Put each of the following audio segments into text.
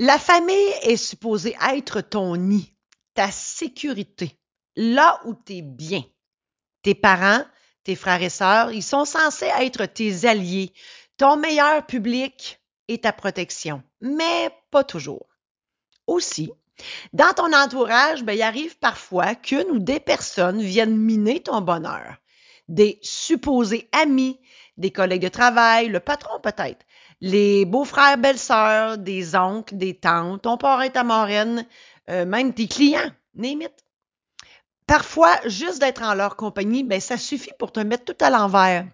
La famille est supposée être ton nid, ta sécurité, là où tu es bien. Tes parents, tes frères et sœurs, ils sont censés être tes alliés, ton meilleur public et ta protection, mais pas toujours. Aussi, dans ton entourage, ben, il arrive parfois qu'une ou des personnes viennent miner ton bonheur. Des supposés amis, des collègues de travail, le patron peut-être, les beaux-frères, belles-sœurs, des oncles, des tantes, ton parrain, ta marraine, euh, même tes clients, limite. Parfois, juste d'être en leur compagnie, ben, ça suffit pour te mettre tout à l'envers.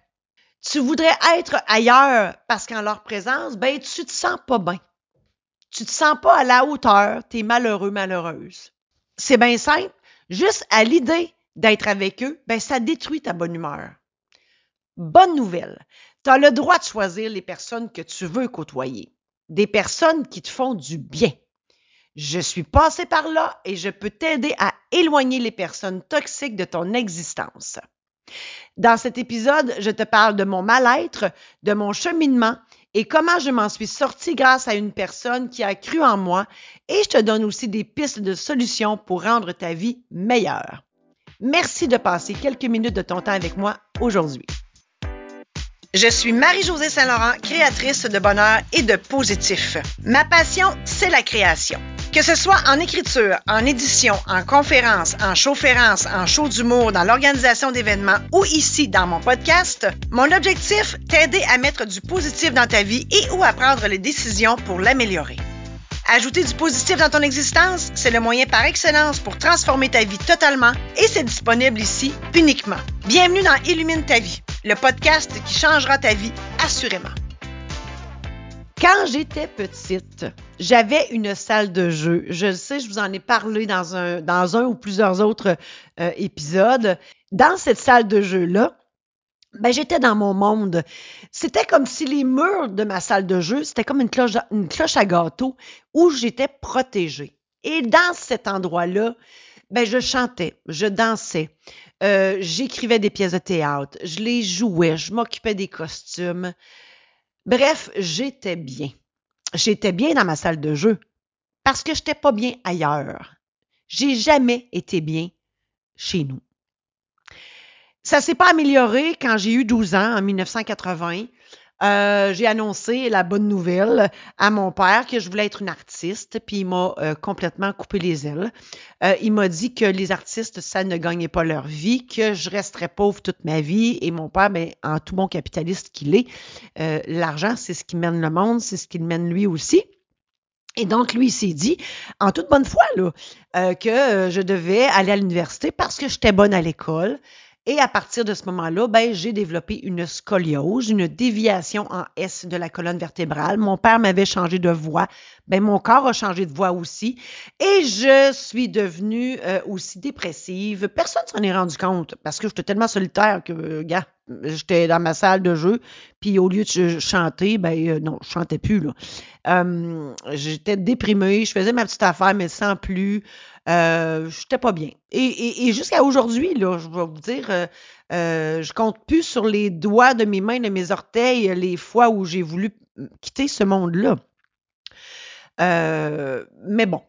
Tu voudrais être ailleurs parce qu'en leur présence, ben, tu te sens pas bien. Tu te sens pas à la hauteur, tu es malheureux, malheureuse. C'est bien simple. Juste à l'idée d'être avec eux, ben, ça détruit ta bonne humeur. Bonne nouvelle. Tu as le droit de choisir les personnes que tu veux côtoyer. Des personnes qui te font du bien. Je suis passé par là et je peux t'aider à éloigner les personnes toxiques de ton existence. Dans cet épisode, je te parle de mon mal-être, de mon cheminement et comment je m'en suis sortie grâce à une personne qui a cru en moi et je te donne aussi des pistes de solutions pour rendre ta vie meilleure. Merci de passer quelques minutes de ton temps avec moi aujourd'hui. Je suis Marie-Josée Saint-Laurent, créatrice de bonheur et de positif. Ma passion, c'est la création. Que ce soit en écriture, en édition, en conférence, en chaufférence, en show d'humour, dans l'organisation d'événements ou ici dans mon podcast, mon objectif, t'aider à mettre du positif dans ta vie et ou à prendre les décisions pour l'améliorer. Ajouter du positif dans ton existence, c'est le moyen par excellence pour transformer ta vie totalement et c'est disponible ici uniquement. Bienvenue dans Illumine ta vie le podcast qui changera ta vie assurément. Quand j'étais petite, j'avais une salle de jeu. Je le sais, je vous en ai parlé dans un, ou plusieurs autres euh, épisodes. Dans cette salle de jeu-là, ben, j'étais dans mon monde. C'était comme si les murs de ma salle de jeu, c'était comme une cloche, une cloche à gâteau où j'étais protégée. Et dans cet endroit-là, ben, je chantais, je dansais, euh, j'écrivais des pièces de théâtre, je les jouais, je m'occupais des costumes. Bref, j'étais bien. J'étais bien dans ma salle de jeu parce que je n'étais pas bien ailleurs. J'ai jamais été bien chez nous. Ça s'est pas amélioré quand j'ai eu 12 ans en 1980. Euh, j'ai annoncé la bonne nouvelle à mon père que je voulais être une artiste, puis il m'a euh, complètement coupé les ailes. Euh, il m'a dit que les artistes, ça ne gagnait pas leur vie, que je resterais pauvre toute ma vie. Et mon père, ben, en tout bon capitaliste qu'il est, l'argent, c'est ce qui mène le monde, c'est ce qui mène lui aussi. Et donc, lui, il s'est dit, en toute bonne foi, là, que je devais aller à l'université parce que j'étais bonne à l'école, et à partir de ce moment-là, ben, j'ai développé une scoliose, une déviation en S de la colonne vertébrale. Mon père m'avait changé de voix. Ben, mon corps a changé de voix aussi. Et je suis devenue euh, aussi dépressive. Personne s'en est rendu compte parce que j'étais tellement solitaire que, gars, j'étais dans ma salle de jeu. Puis au lieu de chanter, ben, euh, non, je chantais plus, là. J'étais déprimée, je faisais ma petite affaire, mais sans plus. Euh, je n'étais pas bien. Et, jusqu'à aujourd'hui, là, je vais vous dire, euh, euh, je compte plus sur les doigts de mes mains, de mes orteils, les fois où j'ai voulu quitter ce monde-là. mais bon.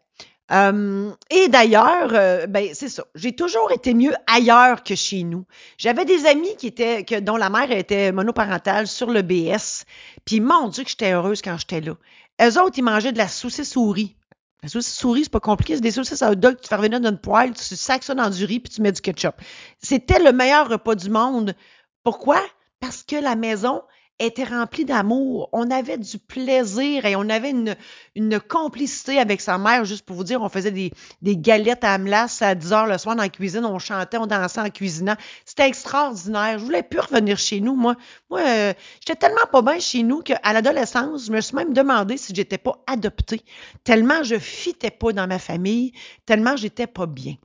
et d'ailleurs, ben c'est ça. J'ai toujours été mieux ailleurs que chez nous. J'avais des amis qui étaient, dont la mère était monoparentale sur le BS. Puis mon Dieu que j'étais heureuse quand j'étais là. Eux autres, ils mangeaient de la saucisse souris. La saucisse souris, c'est pas compliqué. C'est des saucisses à hot dog, tu fais revenir dans une poêle, tu sacs ça dans du riz, puis tu mets du ketchup. C'était le meilleur repas du monde. Pourquoi? Parce que la maison était rempli d'amour. On avait du plaisir et on avait une, complicité avec sa mère. Juste pour vous dire, on faisait des, des galettes à Amlas à 10 heures le soir dans la cuisine. On chantait, on dansait en cuisinant. C'était extraordinaire. Je voulais plus revenir chez nous. Moi, moi euh, j'étais tellement pas bien chez nous qu'à l'adolescence, je me suis même demandé si j'étais pas adoptée. Tellement je fitais pas dans ma famille, tellement j'étais pas bien.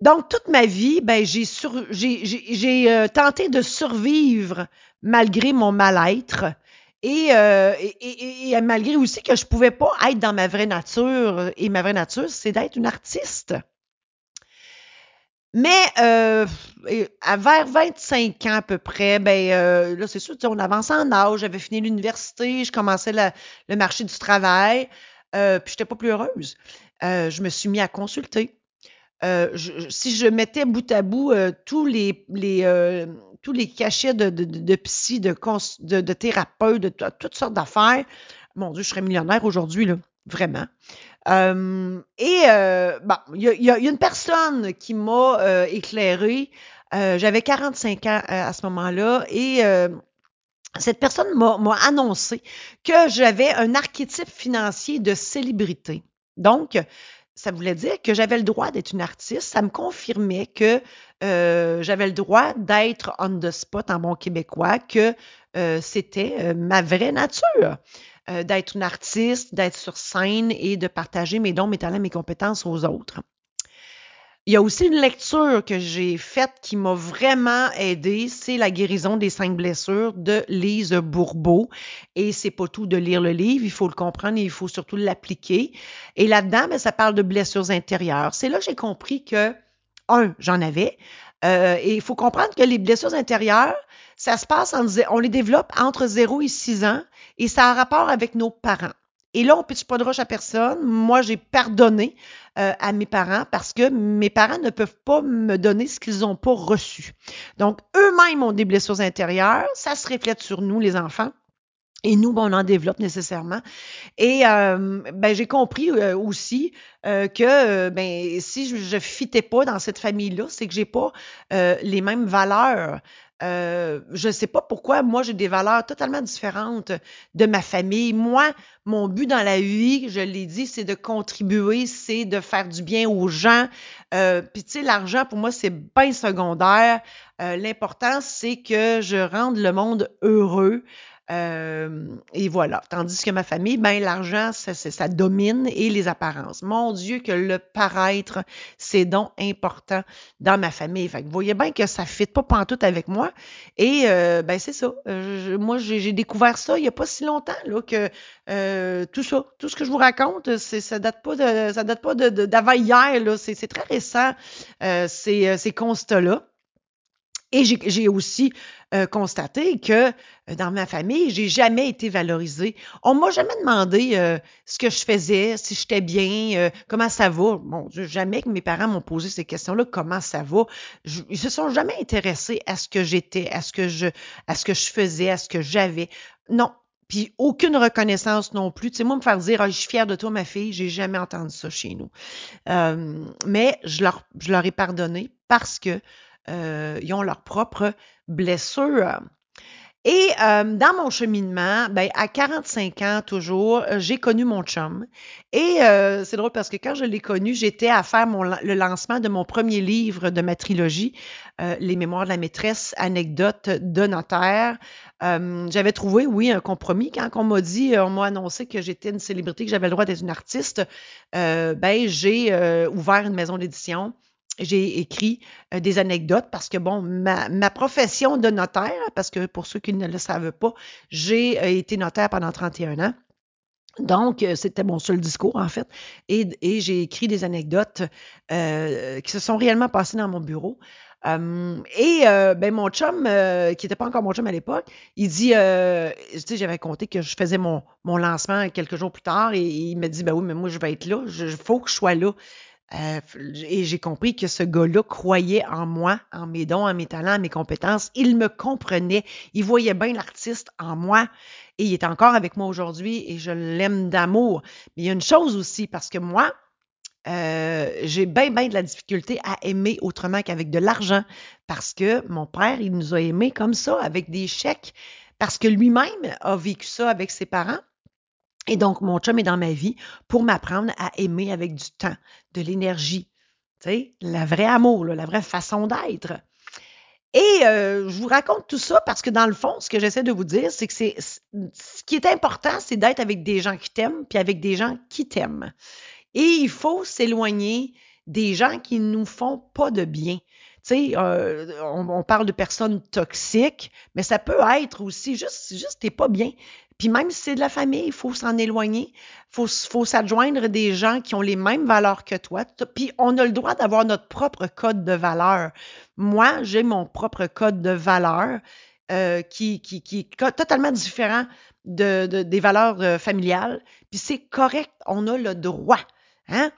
Donc, toute ma vie, ben, j'ai, euh, tenté de survivre malgré mon mal-être euh, et, et, malgré aussi que je pouvais pas être dans ma vraie nature. Et ma vraie nature, c'est d'être une artiste. Mais euh, vers 25 ans à peu près, ben euh, là, c'est sûr, on avance en âge, j'avais fini l'université, je commençais le marché du travail, euh, puis j'étais pas plus heureuse. Euh, je me suis mis à consulter. Euh, si je mettais bout à bout tous les, les tous les cachets de, de, psy, de, de, thérapeutes, de toutes sortes d'affaires, mon Dieu, je serais millionnaire aujourd'hui, là, vraiment. Euh, et euh, bon, il y, a, une personne qui m'a euh, éclairé. J'avais 45 ans à ce moment-là et cette personne m'a annoncé que j'avais un archétype financier de célébrité. Donc, ça voulait dire que j'avais le droit d'être une artiste. Ça me confirmait que j'avais le droit d'être on the spot en bon québécois, que c'était ma vraie nature. Euh, d'être une artiste, d'être sur scène et de partager mes dons, mes talents, mes compétences aux autres. Il y a aussi une lecture que j'ai faite qui m'a vraiment aidée, c'est La guérison des cinq blessures de Lise Bourbeau. Et c'est pas tout de lire le livre, il faut le comprendre et il faut surtout l'appliquer. Et là-dedans, ben, ça parle de blessures intérieures. C'est là que j'ai compris que, un, j'en avais. Euh, et il faut comprendre que les blessures intérieures, ça se passe, en, on les développe entre 0 et 6 ans et ça a rapport avec nos parents. Et là, on ne pitche pas de roche à personne. Moi, j'ai pardonné euh, à mes parents parce que mes parents ne peuvent pas me donner ce qu'ils n'ont pas reçu. Donc, eux-mêmes ont des blessures intérieures. Ça se reflète sur nous, les enfants. Et nous, ben, on en développe nécessairement. Et euh, ben, j'ai compris euh, aussi que ben, si je ne fitais pas dans cette famille-là, c'est que j'ai pas les mêmes valeurs. Euh, je ne sais pas pourquoi, moi, j'ai des valeurs totalement différentes de ma famille. Moi, mon but dans la vie, je l'ai dit, c'est de contribuer, c'est de faire du bien aux gens. Euh, Puis, tu sais, l'argent, pour moi, c'est bien secondaire. Euh, L'important, c'est que je rende le monde heureux. Euh, et voilà. Tandis que ma famille, ben l'argent, ça, ça, domine et les apparences. Mon Dieu, que le paraître, c'est donc important dans ma famille. Fait que vous voyez bien que ça ne fit pas pantoute avec moi. Et euh, ben c'est ça. Euh, moi, j'ai découvert ça il n'y a pas si longtemps là, que tout ça, tout ce que je vous raconte, ça date pas de ça date pas d'avant hier. C'est, très récent, ces, ces constats-là. Et j'ai aussi euh, constaté que euh, dans ma famille, j'ai jamais été valorisée. On m'a jamais demandé euh, ce que je faisais, si j'étais bien, comment ça va. Bon, jamais que mes parents m'ont posé ces questions-là, comment ça va. ils se sont jamais intéressés à ce que j'étais, à ce que je, à ce que je faisais, à ce que j'avais. Non. Puis aucune reconnaissance non plus. Tu sais, moi, me faire dire, ah, je suis fière de toi, ma fille, j'ai jamais entendu ça chez nous. mais je leur, je leur ai pardonné parce que euh, ils ont leurs propres blessures. Et euh, dans mon cheminement, ben, à 45 ans toujours, euh, j'ai connu mon chum. Et c'est drôle parce que quand je l'ai connu, j'étais à faire le lancement de mon premier livre de ma trilogie, Les Mémoires de la maîtresse, anecdotes de notaire. j'avais trouvé, oui, un compromis. Quand on m'a dit, on m'a annoncé que j'étais une célébrité, que j'avais le droit d'être une artiste, ben, j'ai ouvert une maison d'édition j'ai écrit euh, des anecdotes parce que, bon, ma, profession de notaire, parce que pour ceux qui ne le savent pas, j'ai euh, été notaire pendant 31 ans. Donc, euh, c'était mon seul discours, en fait. Et, j'ai écrit des anecdotes qui se sont réellement passées dans mon bureau. et ben mon chum, qui n'était pas encore mon chum à l'époque, il dit, j'avais compté que je faisais mon, mon lancement quelques jours plus tard et, il me dit, ben oui, mais moi, je vais être là, il faut que je sois là. Euh, et j'ai compris que ce gars-là croyait en moi, en mes dons, en mes talents, en mes compétences. Il me comprenait. Il voyait bien l'artiste en moi. Et il est encore avec moi aujourd'hui et je l'aime d'amour. Mais il y a une chose aussi, parce que moi, euh, j'ai bien, bien de la difficulté à aimer autrement qu'avec de l'argent. Parce que mon père, il nous a aimés comme ça, avec des chèques. Parce que lui-même a vécu ça avec ses parents. Et donc, mon chum est dans ma vie pour m'apprendre à aimer avec du temps, de l'énergie. Tu sais, la vraie amour, la vraie façon d'être. Et euh, je vous raconte tout ça parce que dans le fond, ce que j'essaie de vous dire, c'est que c'est ce qui est important, c'est d'être avec des gens qui t'aiment, puis avec des gens qui t'aiment. Et il faut s'éloigner des gens qui ne nous font pas de bien. Tu sais, euh, on, parle de personnes toxiques, mais ça peut être aussi juste, juste t'es pas bien Puis même si c'est de la famille, il faut s'en éloigner. Il faut, faut s'adjoindre des gens qui ont les mêmes valeurs que toi. Puis on a le droit d'avoir notre propre code de valeur. Moi, j'ai mon propre code de valeur euh, qui, qui, qui est totalement différent de, de des valeurs euh, familiales. Puis c'est correct, on a le droit. Hein?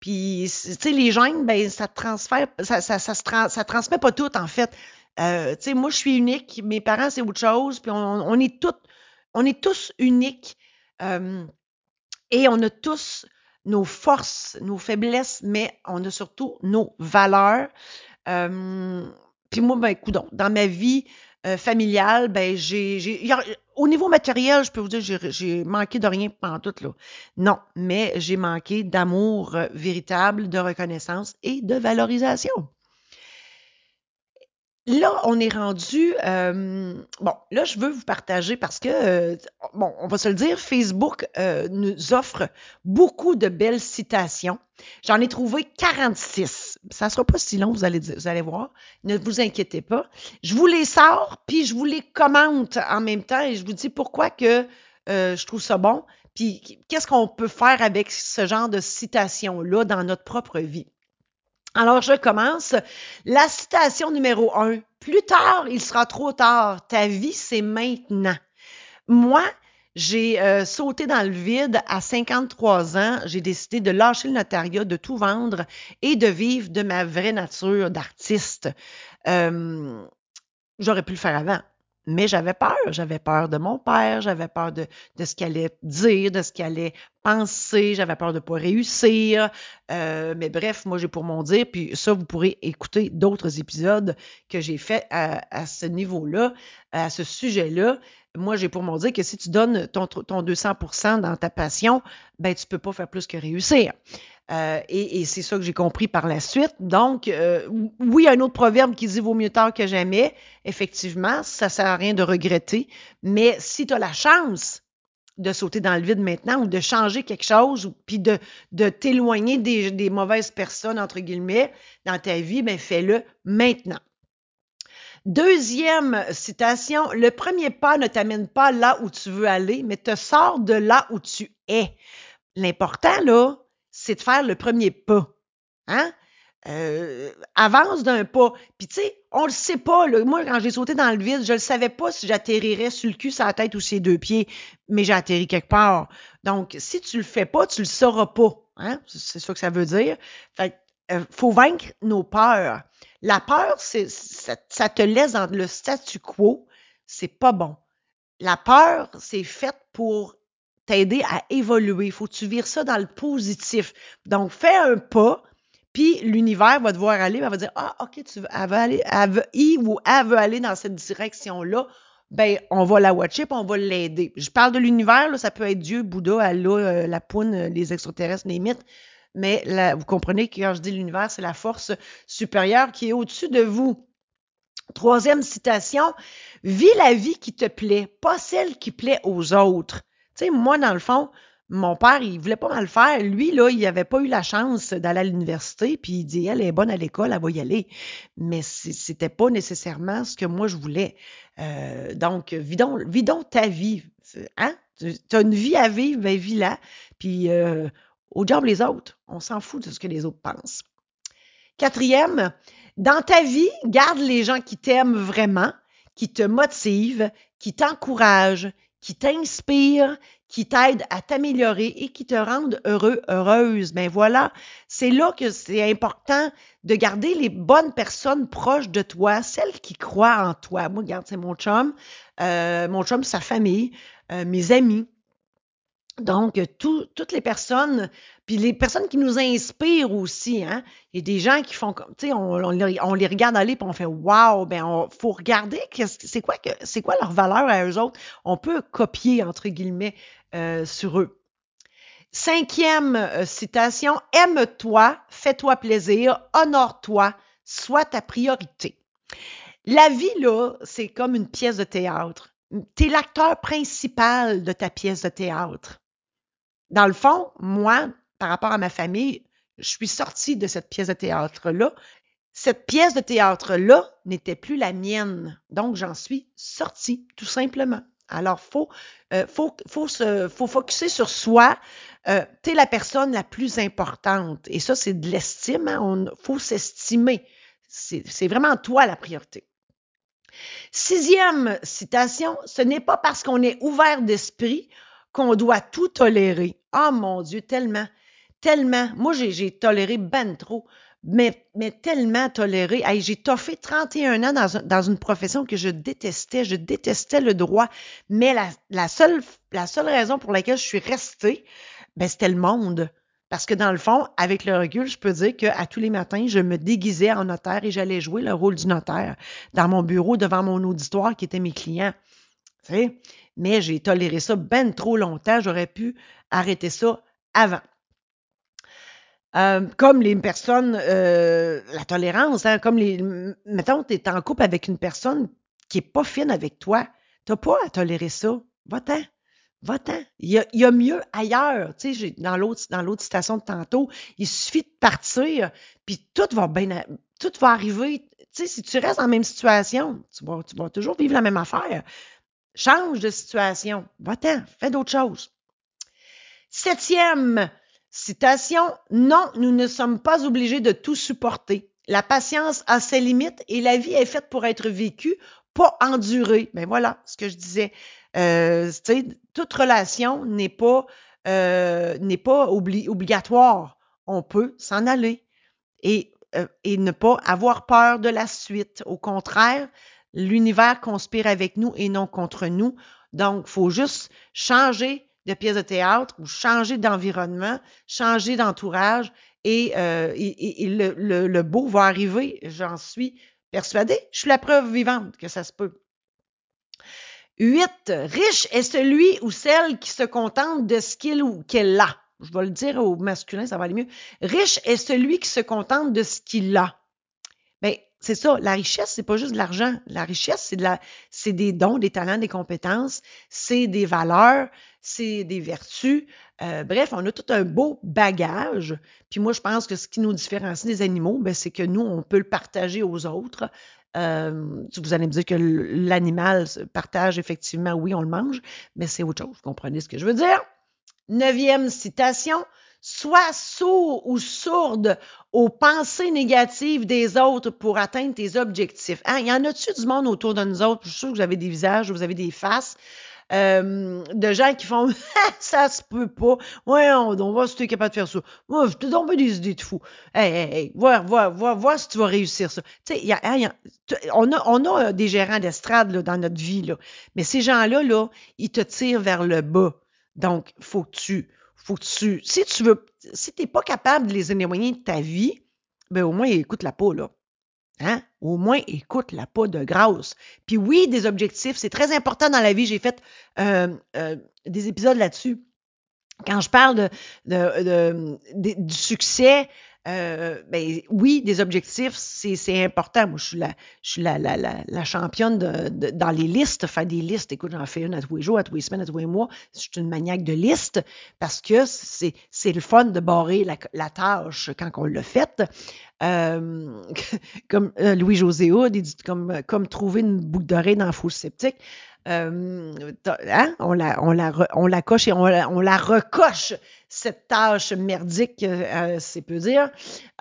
Puis, tu sais, les gènes, ben, ça transfère, ça, ça, ça, se ça transmet pas tout, en fait. Euh, tu sais, moi, je suis unique, mes parents, c'est autre chose, puis on, on est toutes, on est tous uniques euh, et on a tous nos forces, nos faiblesses, mais on a surtout nos valeurs. Euh, puis moi, ben, écoute, dans ma vie euh, familiale, ben, j'ai, au niveau matériel, je peux vous dire, j'ai, j'ai manqué de rien pendant tout, là. Non, mais j'ai manqué d'amour véritable, de reconnaissance et de valorisation. Là, on est rendu. Euh, bon, là, je veux vous partager parce que, euh, bon, on va se le dire, Facebook euh, nous offre beaucoup de belles citations. J'en ai trouvé 46. Ça ne sera pas si long, vous allez, vous allez voir. Ne vous inquiétez pas. Je vous les sors, puis je vous les commente en même temps et je vous dis pourquoi que je trouve ça bon, puis qu'est-ce qu'on peut faire avec ce genre de citations-là dans notre propre vie. Alors, je commence. La citation numéro un. Plus tard, il sera trop tard. Ta vie, c'est maintenant. Moi, j'ai euh, sauté dans le vide à 53 ans. J'ai décidé de lâcher le notariat, de tout vendre et de vivre de ma vraie nature d'artiste. Euh, J'aurais pu le faire avant. Mais j'avais peur. J'avais peur de mon père, j'avais peur de, ce qu'il allait dire, de ce qu'il allait penser, j'avais peur de ne pas réussir. Euh, mais bref, moi, j'ai pour mon dire, puis ça, vous pourrez écouter d'autres épisodes que j'ai fait à, ce niveau-là, à ce sujet-là. Moi, j'ai pour mon dire que si tu donnes ton, ton 200% dans ta passion, ben, tu peux pas faire plus que réussir. Euh, et, c'est ça que j'ai compris par la suite. Donc, euh, oui, un autre proverbe qui dit vaut mieux tard que jamais. Effectivement, ça sert à rien de regretter. Mais si tu as la chance de sauter dans le vide maintenant ou de changer quelque chose, puis de, de t'éloigner des, des, mauvaises personnes, entre guillemets, dans ta vie, ben fais-le maintenant. Deuxième citation, le premier pas ne t'amène pas là où tu veux aller, mais te sort de là où tu es. L'important, là, c'est de faire le premier pas. Hein? Euh, avance d'un pas. Puis tu sais, on le sait pas. Là. Moi, quand j'ai sauté dans le vide, je ne savais pas si j'atterrirais sur le cul, sur la tête ou sur les deux pieds, mais j'ai atterri quelque part. Donc, si tu le fais pas, tu le sauras pas. Hein? C'est ça que ça veut dire. Fait euh, faut vaincre nos peurs. La peur, c'est ça, ça te laisse dans le statu quo. C'est pas bon. La peur, c'est fait pour t'aider à évoluer. Faut que tu vires ça dans le positif. Donc, fais un pas, puis l'univers va te voir aller, elle va dire Ah, OK, tu veux, elle veut aller, elle veut, il ou elle veut aller dans cette direction-là. Ben, on va la watcher, puis on va l'aider. Je parle de l'univers, ça peut être Dieu, Bouddha, Allah, euh, la poune, euh, les extraterrestres, les mythes. Mais là, vous comprenez que quand je dis l'univers, c'est la force supérieure qui est au-dessus de vous. Troisième citation, vis la vie qui te plaît, pas celle qui plaît aux autres. Tu sais, moi, dans le fond, mon père, il voulait pas mal faire. Lui, là, il avait pas eu la chance d'aller à l'université, puis il dit, elle est bonne à l'école, elle va y aller. Mais c'était pas nécessairement ce que moi je voulais. Euh, donc, vidons, vidons ta vie. Hein? Tu as une vie à vivre, ben vis-la. Puis, euh, au diable les autres. On s'en fout de ce que les autres pensent. Quatrième, dans ta vie, garde les gens qui t'aiment vraiment, qui te motivent, qui t'encouragent, qui t'inspirent, qui t'aident à t'améliorer et qui te rendent heureux, heureuse. Ben voilà, c'est là que c'est important de garder les bonnes personnes proches de toi, celles qui croient en toi. Moi, regarde, c'est mon chum, euh, mon chum, sa famille, euh, mes amis. Donc, toutes les personnes, puis les personnes qui nous inspirent aussi, hein. Il y a des gens qui font comme, tu sais, on, les regarde aller puis on fait wow, ben faut regarder c'est quoi que c'est quoi leur valeur à eux autres. On peut copier entre guillemets euh, sur eux. Cinquième euh, citation aime-toi, fais-toi plaisir, honore-toi, sois ta priorité. La vie là, c'est comme une pièce de théâtre. Tu es l'acteur principal de ta pièce de théâtre. Dans le fond, moi, par rapport à ma famille, je suis sortie de cette pièce de théâtre-là. Cette pièce de théâtre-là n'était plus la mienne. Donc, j'en suis sortie, tout simplement. Alors, faut, euh, faut, faut se, faut sur soi. Euh, tu es la personne la plus importante. Et ça, c'est de l'estime. Il hein. faut s'estimer. C'est vraiment toi la priorité. Sixième citation, ce n'est pas parce qu'on est ouvert d'esprit qu'on doit tout tolérer. Oh mon Dieu, tellement, tellement. Moi, j'ai toléré ben trop mais, mais tellement toléré. j'ai toffé 31 ans dans, dans, une profession que je détestais. Je détestais le droit. Mais la, seule, la seule raison pour laquelle je suis restée, ben, c'était le monde. Parce que dans le fond, avec le recul, je peux dire qu'à tous les matins, je me déguisais en notaire et j'allais jouer le rôle du notaire dans mon bureau devant mon auditoire qui était mes clients. Mais j'ai toléré ça ben trop longtemps. J'aurais pu arrêter ça avant. Euh, comme les personnes, euh, la tolérance, hein, comme les. Mettons, tu es en couple avec une personne qui est pas fine avec toi. Tu n'as pas à tolérer ça. Va-t'en. Va-t'en. Il y, a, mieux ailleurs. Tu sais, dans l'autre, dans l'autre station de tantôt, il suffit de partir, puis tout va bien, tout va arriver. Tu sais, si tu restes dans la même situation, tu vas toujours vivre la même affaire. Change de situation. Va-t'en. Fais d'autres choses. Septième, Citation, non, nous ne sommes pas obligés de tout supporter. La patience a ses limites et la vie est faite pour être vécue, pas endurée. Ben voilà ce que je disais. Euh, toute relation n'est pas, euh, pas obligatoire. On peut s'en aller et, euh, et ne pas avoir peur de la suite. Au contraire, l'univers conspire avec nous et non contre nous. Donc, il faut juste changer de pièce de théâtre ou changer d'environnement, changer d'entourage et, euh, le, beau va arriver, j'en suis persuadée. Je suis la preuve vivante que ça se peut. Huit, riche est celui ou celle qui se contente de ce qu'il ou qu'elle a. Je vais le dire au masculin, ça va aller mieux. Riche est celui qui se contente de ce qu'il a. Mais c'est ça, la richesse, c'est pas juste de l'argent. La richesse, c'est de la, c'est des dons, des talents, des compétences, c'est des valeurs, c'est des vertus. Euh, bref, on a tout un beau bagage. Puis moi, je pense que ce qui nous différencie des animaux, ben, c'est que nous, on peut le partager aux autres. Euh, vous allez me dire que l'animal partage effectivement, oui, on le mange, mais c'est autre chose. Vous comprenez ce que je veux dire? Neuvième citation. Sois sourd ou sourde aux pensées négatives des autres pour atteindre tes objectifs. Hein? Il y en a-tu du monde autour de nous autres? Je suis sûr que vous avez des visages, vous avez des faces. Euh, de gens qui font ça se peut pas. Ouais, on, va voir si tu es capable de faire ça. Moi, je te donne des idées de fou. Hey, hey, hey, voir, voir, voir, voir si tu vas réussir ça. Tu sais, a, on, a, on a des gérants d'estrade dans notre vie, là. mais ces gens-là, là, ils te tirent vers le bas. Donc, faut que tu faut que tu, si tu veux, si t'es pas capable de les éloigner de ta vie, ben au moins écoute la peau, là. Hein? Au moins, écoute la peau de grâce. Puis oui, des objectifs, c'est très important dans la vie. J'ai fait euh, euh, des épisodes là-dessus. Quand je parle de, du succès, euh, ben, oui, des objectifs, c'est important. Moi, je suis la, je suis la, championne dans les listes, faire des listes. Écoute, j'en fais une à tous les jours, à tous les semaines, à tous les mois. Je suis une maniaque de listes parce que c'est le fun de barrer la, tâche quand on l'a faite. Euh, comme euh, Louis-José Hood, il dit comme, trouver une boucle d'oreille dans la foule sceptique. Euh, hein? on, la, coche et on la, recoche, cette tâche merdique, euh, c'est peu dire.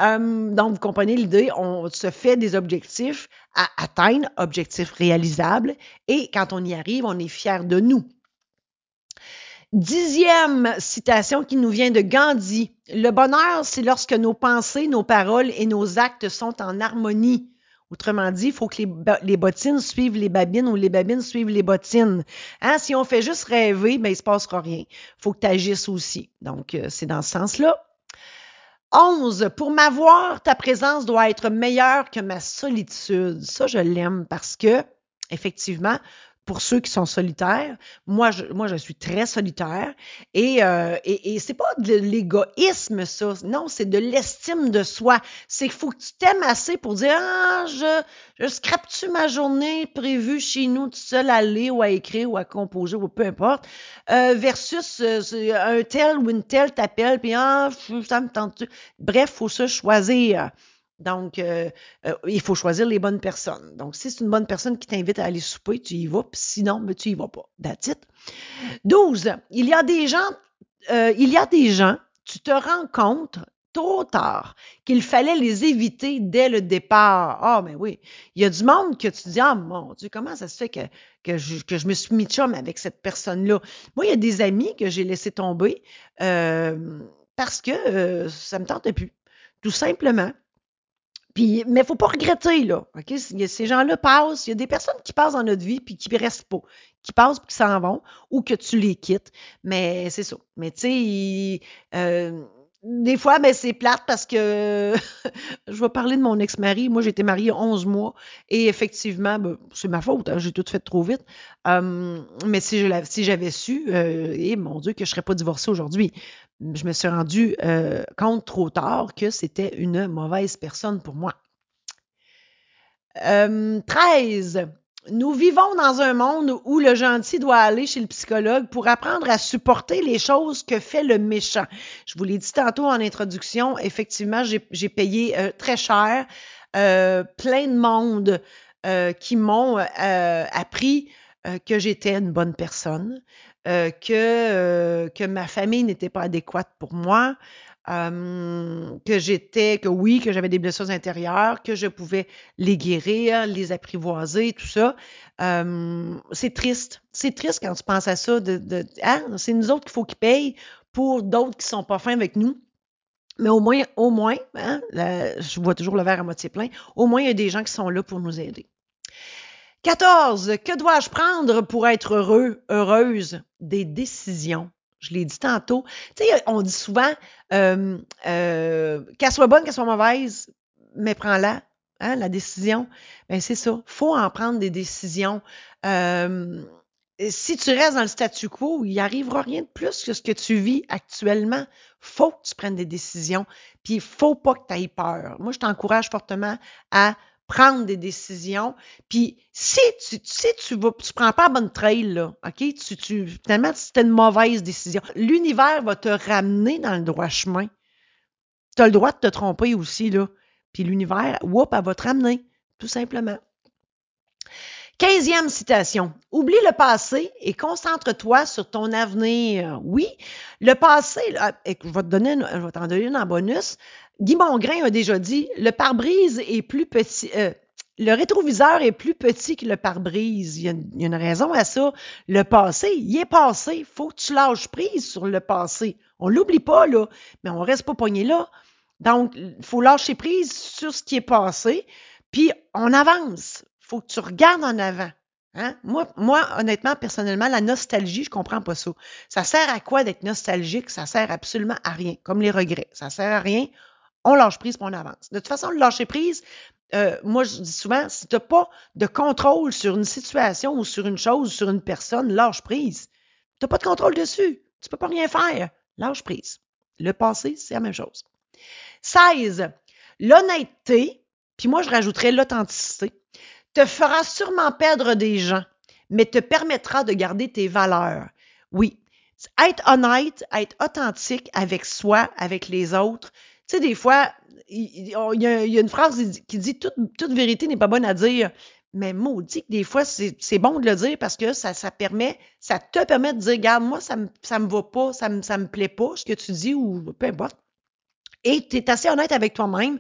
Euh, donc, vous comprenez l'idée, on se fait des objectifs à atteindre, objectifs réalisables, et quand on y arrive, on est fier de nous. Dixième citation qui nous vient de Gandhi. Le bonheur, c'est lorsque nos pensées, nos paroles et nos actes sont en harmonie. Autrement dit, il faut que les, bottines suivent les babines ou les babines suivent les bottines. Hein? Si on fait juste rêver, ben, il ne se passera rien. Il faut que tu agisses aussi. Donc, euh, c'est dans ce sens-là. 11. Pour m'avoir, ta présence doit être meilleure que ma solitude. Ça, je l'aime parce que, effectivement, pour ceux qui sont solitaires. Moi, je, moi, je suis très solitaire. Et, euh, et, et c'est pas de l'égoïsme, ça. Non, c'est de l'estime de soi. C'est qu'il faut que tu t'aimes assez pour dire Ah, je, je scrape-tu ma journée prévue chez nous, tout seul à lire ou à écrire ou à composer ou peu importe, euh, versus euh, un tel ou une telle t'appelle, puis ah, ça me tente. Bref, faut se choisir. Donc, euh, euh, il faut choisir les bonnes personnes. Donc, si c'est une bonne personne qui t'invite à aller souper, tu y vas, puis sinon, ben, tu y vas pas. That's it. 12. Il y a des gens, euh, il y a des gens, tu te rends compte trop tard qu'il fallait les éviter dès le départ. Ah, mais oui. Il y a du monde que tu dis, ah mon Dieu, comment ça se fait que, que, je, que je me suis mis chum avec cette personne-là? Moi, il y a des amis que j'ai laissé tomber parce que ça me tentait plus. Tout simplement. Puis, mais faut pas regretter, là. OK? Ces gens-là passent. Il y a des personnes qui passent dans notre vie puis qui restent pas. Qui passent puis qui s'en vont ou que tu les quittes. Mais c'est ça. Mais tu sais, euh, des fois, ben, c'est plate parce que je vais parler de mon ex-mari. Moi, j'ai été mariée 11 mois et effectivement, ben, c'est ma faute. Hein, j'ai tout fait trop vite. mais si, je si j'avais su, euh, et mon Dieu, que je serais pas divorcée aujourd'hui. Je me suis rendu euh, compte trop tard que c'était une mauvaise personne pour moi. 13. Nous vivons dans un monde où le gentil doit aller chez le psychologue pour apprendre à supporter les choses que fait le méchant. Je vous l'ai dit tantôt en introduction, effectivement, j'ai payé euh, très cher euh, plein de monde qui m'ont appris que j'étais une bonne personne, que, que ma famille n'était pas adéquate pour moi, que j'étais, que oui, que j'avais des blessures intérieures, que je pouvais les guérir, les apprivoiser, tout ça. c'est triste. C'est triste quand tu penses à ça. De, hein, c'est nous autres qu'il faut qu'ils payent pour d'autres qui sont pas fins avec nous. Mais au moins, au moins, hein, je vois toujours le verre à moitié plein, au moins il y a des gens qui sont là pour nous aider. 14. Que dois-je prendre pour être heureux, heureuse? Des décisions? Je l'ai dit tantôt. Tu sais, on dit souvent euh, euh, qu'elle soit bonne, qu'elle soit mauvaise, mais prends-la. Hein, la décision, ben c'est ça. faut en prendre des décisions. Euh, si tu restes dans le statu quo, il n'y arrivera rien de plus que ce que tu vis actuellement. faut que tu prennes des décisions. Puis il faut pas que tu aies peur. Moi, je t'encourage fortement à prendre des décisions. Puis si tu, si tu vas, tu prends pas la bonne trail, là, OK? Tu, tu, finalement, c'était une mauvaise décision. L'univers va te ramener dans le droit chemin. Tu le droit de te tromper aussi, là. Puis l'univers, whoop, elle va te ramener, tout simplement. Quinzième citation. Oublie le passé et concentre-toi sur ton avenir. Oui, le passé, je vais te donner, je vais t'en donner une en bonus. Guy Mongrain a déjà dit le pare-brise est plus petit. Euh, le rétroviseur est plus petit que le pare-brise. Il, y a une raison à ça. Le passé, il est passé. faut que tu lâches prise sur le passé. On l'oublie pas, là, mais on reste pas pogné là. Donc, il faut lâcher prise sur ce qui est passé, puis on avance. Faut que tu regardes en avant. Hein? Moi, moi, honnêtement, personnellement, la nostalgie, je comprends pas ça. Ça sert à quoi d'être nostalgique? Ça sert absolument à rien, comme les regrets. Ça sert à rien on lâche prise, pour on avance. De toute façon, le lâcher prise, euh, moi, je dis souvent, si tu n'as pas de contrôle sur une situation ou sur une chose, ou sur une personne, lâche prise. Tu n'as pas de contrôle dessus. Tu ne peux pas rien faire. Lâche prise. Le passé, c'est la même chose. 16. L'honnêteté, puis moi, je rajouterais l'authenticité, te fera sûrement perdre des gens, mais te permettra de garder tes valeurs. Oui, être honnête, être authentique avec soi, avec les autres, tu sais, des fois, il, y, a, une phrase qui dit toute, vérité n'est pas bonne à dire. Mais maudit que des fois, c'est bon de le dire parce que ça, permet, ça te permet de dire, regarde, moi, ça me, ça me va pas, ça me, ça me plaît pas, ce que tu dis ou peu importe. Et tu es assez honnête avec toi-même,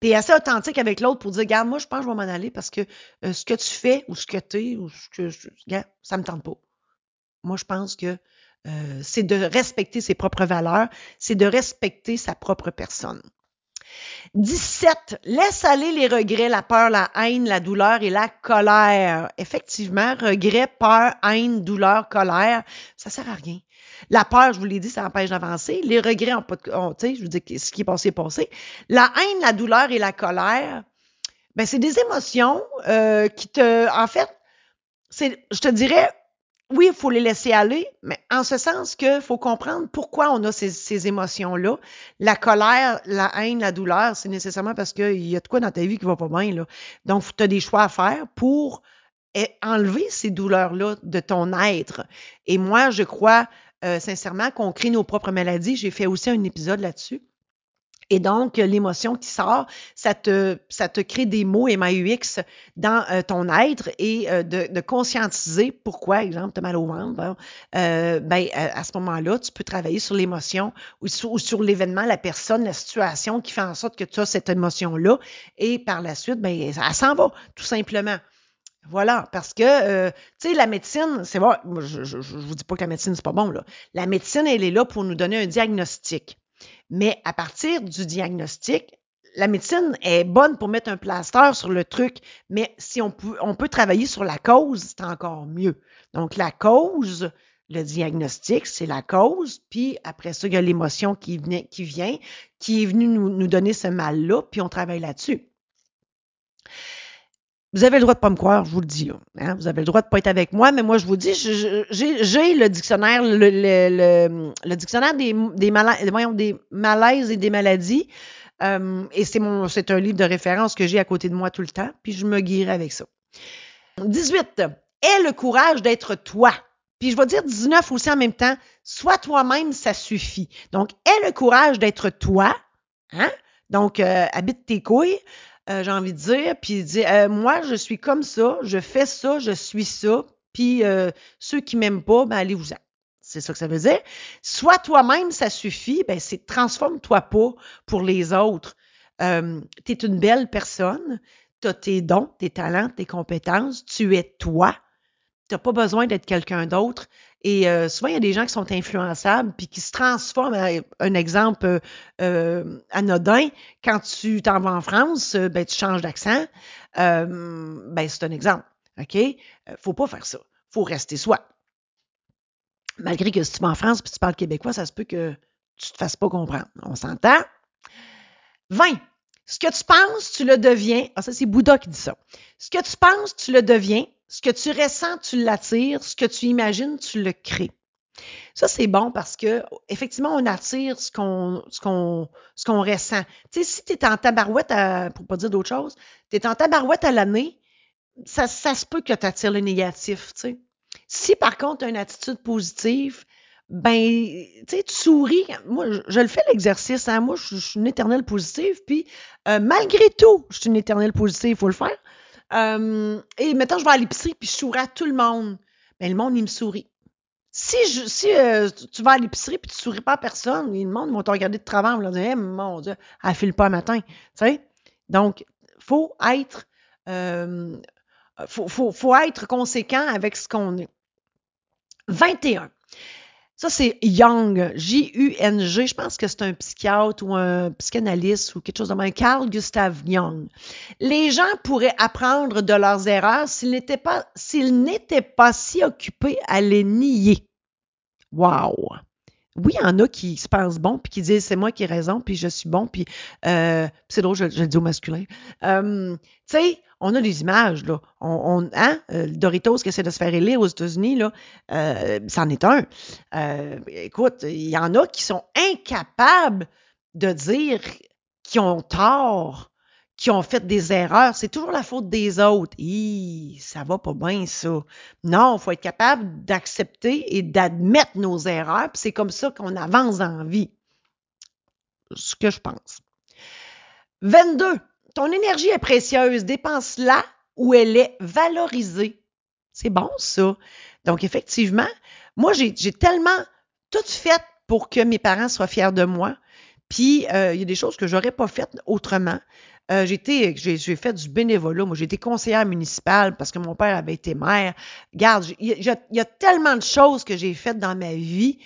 tu es assez authentique avec l'autre pour dire, regarde, moi, je pense que je vais m'en aller parce que euh, ce que tu fais ou ce que tu es ou ce que, regarde, ça me tente pas. Moi, je pense que euh, c'est de respecter ses propres valeurs, c'est de respecter sa propre personne. 17. Laisse aller les regrets, la peur, la haine, la douleur et la colère. Effectivement, regret, peur, haine, douleur, colère, ça sert à rien. La peur, je vous l'ai dit, ça empêche d'avancer. Les regrets, on, tu sais, je vous dis ce qui est passé est passé. La haine, la douleur et la colère, ben c'est des émotions euh, qui te, en fait, c'est, je te dirais, oui, il faut les laisser aller, mais en ce sens qu'il faut comprendre pourquoi on a ces, émotions-là. La colère, la haine, la douleur, c'est nécessairement parce qu'il y a de quoi dans ta vie qui va pas bien. Là. Donc, tu as des choix à faire pour enlever ces douleurs-là de ton être. Et moi, je crois euh, sincèrement qu'on crée nos propres maladies. J'ai fait aussi un épisode là-dessus. Et donc, l'émotion qui sort, ça te, ça te crée des mots MAUX dans euh, ton être et euh, de, de, conscientiser pourquoi, exemple, tu as mal au ventre. Euh, ben, à, ce moment-là, tu peux travailler sur l'émotion ou sur, sur l'événement, la personne, la situation qui fait en sorte que tu as cette émotion-là. Et par la suite, ben, elle s'en va, tout simplement. Voilà, parce que, tu sais, la médecine, c'est je, je, je, vous dis pas que la médecine, c'est pas bon, là. La médecine, elle est là pour nous donner un diagnostic. Mais à partir du diagnostic, la médecine est bonne pour mettre un plaster sur le truc, mais si on peut, on peut travailler sur la cause, c'est encore mieux. Donc, la cause, le diagnostic, c'est la cause, puis après ça, il y a l'émotion qui, qui vient, qui est venue nous, nous donner ce mal-là, puis on travaille là-dessus. Vous avez le droit de pas me croire, je vous le dis. Hein. Vous avez le droit de pas être avec moi, mais moi, je vous dis, j'ai le dictionnaire, le, le, dictionnaire des, malaises, et des maladies. Euh, et c'est un livre de référence que j'ai à côté de moi tout le temps, puis je me guirai avec ça. 18. Aie le courage d'être toi. Puis je vais dire 19 aussi en même temps. Sois toi-même, ça suffit. Donc, aie le courage d'être toi. Hein? Donc, euh, habite tes couilles. Euh, j'ai envie de dire, puis dit euh, moi, je suis comme ça, je fais ça, je suis ça, puis euh, ceux qui m'aiment pas, ben allez-vous-en. C'est ça que ça veut dire. Sois toi-même, ça suffit. Ben, c'est transforme-toi pas pour les autres. Tu es une belle personne. Tu as tes dons, tes talents, tes compétences. Tu es toi. Tu n'as pas besoin d'être quelqu'un d'autre. Et euh, souvent, il y a des gens qui sont influençables puis qui se transforment. Un exemple euh, euh, anodin, quand tu t'en vas en France, ben, tu changes d'accent. ben, c'est un exemple. OK? faut pas faire ça. faut rester soi. Malgré que si tu vas en France puis tu parles québécois, ça se peut que tu te fasses pas comprendre. On s'entend? 20. Ce que tu penses, tu le deviens. Ah, ça, c'est Bouddha qui dit ça. Ce que tu penses, tu le deviens. Ce que tu ressens, tu l'attires. Ce que tu imagines, tu le crées. Ça, c'est bon parce que, effectivement, on attire ce qu'on, ce qu'on, ce qu'on ressent. Tu sais, si tu es en tabarouette, à, pour pas dire d'autre chose, tu es en tabarouette à l'année, ça, ça se peut que tu attires le négatif, tu sais. Si, par contre, tu as une attitude positive, ben, tu sais, souris. Moi, je, le fais l'exercice. Hein? Moi, je, suis une éternelle positive. Puis, euh, malgré tout, je suis une éternelle positive. Il faut le faire. Euh, et maintenant, je vais à l'épicerie, puis je souris à tout le monde. Mais le monde, il me sourit. Si, je, si euh, tu vas à l'épicerie puis tu souris pas à personne, le monde vont te regarder de travers, ils vont dire hey, mon Dieu, elle file pas matin. Tu sais? Donc, faut être euh, faut, faut, faut être conséquent avec ce qu'on est. 21. Ça, c'est Young, J-U-N-G. Je pense que c'est un psychiatre ou un psychanalyste ou quelque chose de même. Carl Gustav Young. Les gens pourraient apprendre de leurs erreurs s'ils n'étaient pas, s'ils n'étaient pas si occupés à les nier. Wow! Oui, il y en a qui se pensent bons puis qui disent c'est moi qui ai raison puis je suis bon puis euh, c'est drôle, je, le dis au masculin. Euh, tu sais, on a des images, là. On, hein? Euh, Doritos qui essaie de se faire élire aux États-Unis, là, euh, c'en est un. Écoute, il y en a qui sont incapables de dire qu'ils ont tort, qui ont fait des erreurs. C'est toujours la faute des autres. Hi, ça va pas bien, ça. Non, faut être capable d'accepter et d'admettre nos erreurs, puis c'est comme ça qu'on avance la vie. Ce que je pense. 22 ton énergie est précieuse, dépense-la où elle est valorisée. C'est bon, ça. Donc, effectivement, moi, j'ai tellement tout fait pour que mes parents soient fiers de moi. Puis, euh, il y a des choses que j'aurais pas faites autrement. Euh, j'ai j'ai fait du bénévolat. Moi, j'ai été conseillère municipale parce que mon père avait été maire. Regarde, il y, a tellement de choses que j'ai faites dans ma vie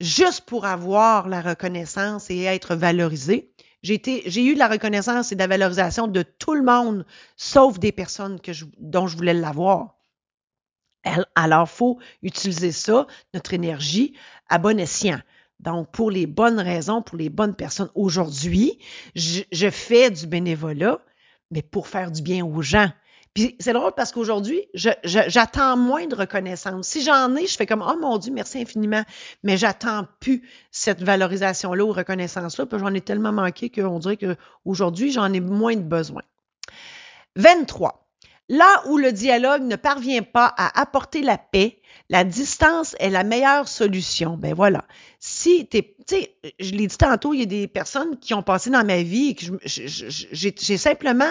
juste pour avoir la reconnaissance et être valorisée. J'ai eu la reconnaissance et la valorisation de tout le monde, sauf des personnes que je, dont je voulais l'avoir. Alors, faut utiliser ça, notre énergie, à bon escient. Donc, pour les bonnes raisons, pour les bonnes personnes. Aujourd'hui, je, fais du bénévolat, mais pour faire du bien aux gens. Puis c'est drôle parce qu'aujourd'hui, j'attends moins de reconnaissance. Si j'en ai, je fais comme Oh mon Dieu, merci infiniment. Mais j'attends plus cette valorisation-là ou reconnaissance-là. Puis j'en ai tellement manqué qu'on dirait qu'aujourd'hui, j'en ai moins de besoin. 23. Là où le dialogue ne parvient pas à apporter la paix, la distance est la meilleure solution. Ben voilà. Si t'es, tu sais, je l'ai dit tantôt, il y a des personnes qui ont passé dans ma vie et que j'ai simplement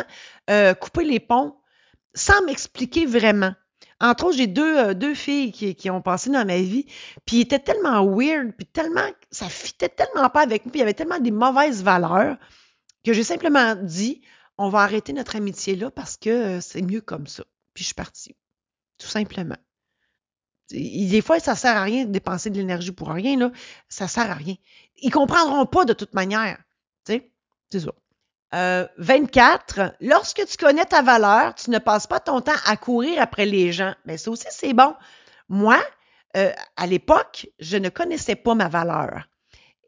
euh, coupé les ponts sans m'expliquer vraiment. Entre autres, j'ai deux, euh, filles qui, qui, ont passé dans ma vie, puis ils étaient tellement weird, puis tellement, ça fitait tellement pas avec moi, puis il y avait tellement des mauvaises valeurs que j'ai simplement dit, on va arrêter notre amitié là parce que euh, c'est mieux comme ça. Puis je suis partie. Tout simplement. Des fois, ça sert à rien de dépenser de l'énergie pour rien, là. Ça sert à rien. Ils comprendront pas de toute manière. Tu sais, c'est ça. Euh, 24. Lorsque tu connais ta valeur, tu ne passes pas ton temps à courir après les gens. Mais ça aussi, c'est bon. Moi, euh, à l'époque, je ne connaissais pas ma valeur.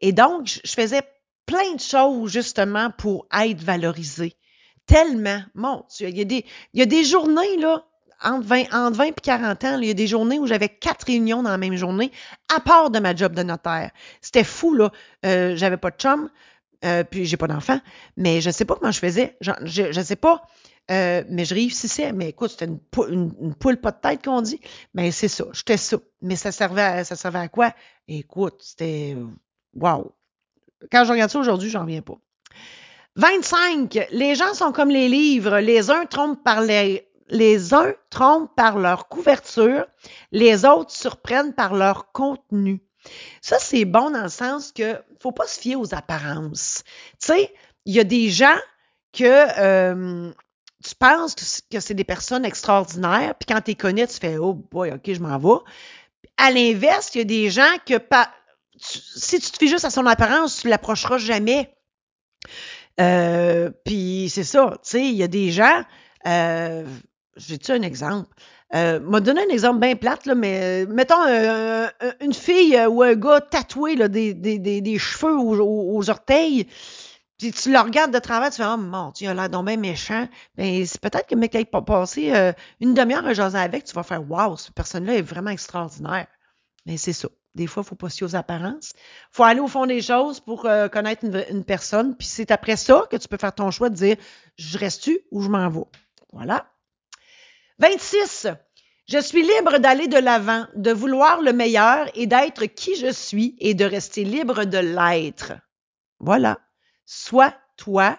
Et donc, je faisais plein de choses justement pour être valorisée tellement. Mon il y a des, il y a des journées, là, entre 20, entre 20 et 40 ans, il y a des journées où j'avais quatre réunions dans la même journée, à part de ma job de notaire. C'était fou, là. Euh, j'avais pas de chum, euh, puis j'ai pas d'enfant, mais je sais pas comment je faisais. Je, je, sais pas. Euh, mais je réussissais. Mais écoute, c'était une, poule pas de tête qu'on dit. Mais c'est ça, j'étais ça. Mais ça servait à, ça servait à quoi? Écoute, c'était wow. Quand je regarde ça aujourd'hui, j'en reviens pas. 25. Les gens sont comme les livres. Les uns trompent par les, les uns trompent par leur couverture, les autres surprennent par leur contenu. Ça, c'est bon dans le sens que faut pas se fier aux apparences. Tu sais, il y a des gens que euh, tu penses que c'est des personnes extraordinaires, puis quand tu les connais, tu fais Oh boy, ok, je m'en vais. À l'inverse, il y a des gens que si tu te fais juste à son apparence, tu l'approcheras jamais. Euh, puis c'est ça, tu sais, il y a des gens, euh, j'ai-tu un exemple? Euh, m'a donné un exemple bien plate, là, mais euh, mettons euh, une fille ou un gars tatoué là, des, des, des, cheveux aux, orteils, puis tu le regardes de travers, tu fais Oh mon Dieu, il a l'air donc bien méchant. Ben, c'est peut-être que mec a passé une demi-heure à jaser avec, tu vas faire Waouh, cette personne-là est vraiment extraordinaire. Mais c'est ça. Des fois, il faut pas se aux apparences. Il faut aller au fond des choses pour euh, connaître une, personne. Puis c'est après ça que tu peux faire ton choix de dire je reste-tu ou je m'en vais? Voilà. 26. Je suis libre d'aller de l'avant, de vouloir le meilleur et d'être qui je suis et de rester libre de l'être. Voilà. Sois toi.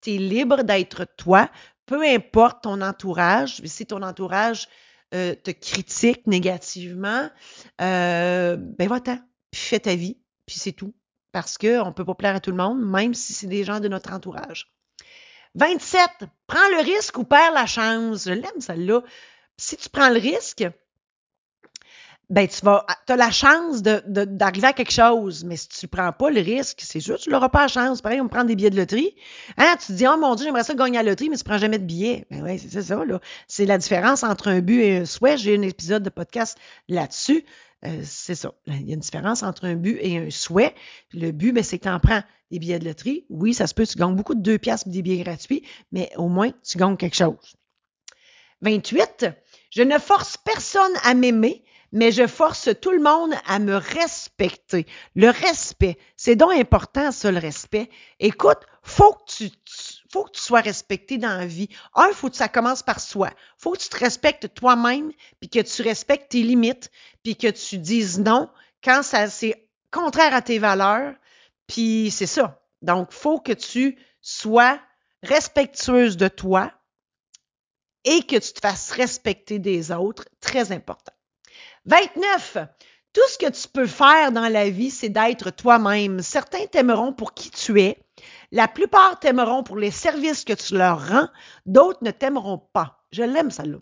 Tu es libre d'être toi. Peu importe ton entourage. Si ton entourage euh, te critique négativement, euh, ben va-t'en, puis fais ta vie, puis c'est tout. Parce qu'on ne peut pas plaire à tout le monde, même si c'est des gens de notre entourage. 27. Prends le risque ou perds la chance. Je l'aime, celle-là. Si tu prends le risque, ben tu vas, as la chance d'arriver à quelque chose. Mais si tu prends pas le risque, c'est sûr, tu n'auras pas la chance. Pareil, on prend des billets de loterie. Hein, tu te dis, oh mon Dieu, j'aimerais ça gagner à la loterie, mais tu prends jamais de billets. Ben oui, c'est ça, là. C'est la différence entre un but et un souhait. J'ai un épisode de podcast là-dessus. Euh, c'est ça. Il y a une différence entre un but et un souhait. Le but, ben, c'est que tu en prends des billets de loterie. Oui, ça se peut, tu gagnes beaucoup de deux piastres des billets gratuits, mais au moins, tu gagnes quelque chose. 28. Je ne force personne à m'aimer, mais je force tout le monde à me respecter. Le respect, c'est donc important, ça, le respect. Écoute, faut que tu, faut que tu sois respecté dans la vie. Un, faut que ça commence par soi. Faut que tu te respectes toi-même, puis que tu respectes tes limites, puis que tu dises non quand ça c'est contraire à tes valeurs. Puis c'est ça. Donc, faut que tu sois respectueuse de toi et que tu te fasses respecter des autres. Très important. 29. Tout ce que tu peux faire dans la vie, c'est d'être toi-même. Certains t'aimeront pour qui tu es. La plupart t'aimeront pour les services que tu leur rends. D'autres ne t'aimeront pas. Je l'aime, celle-là.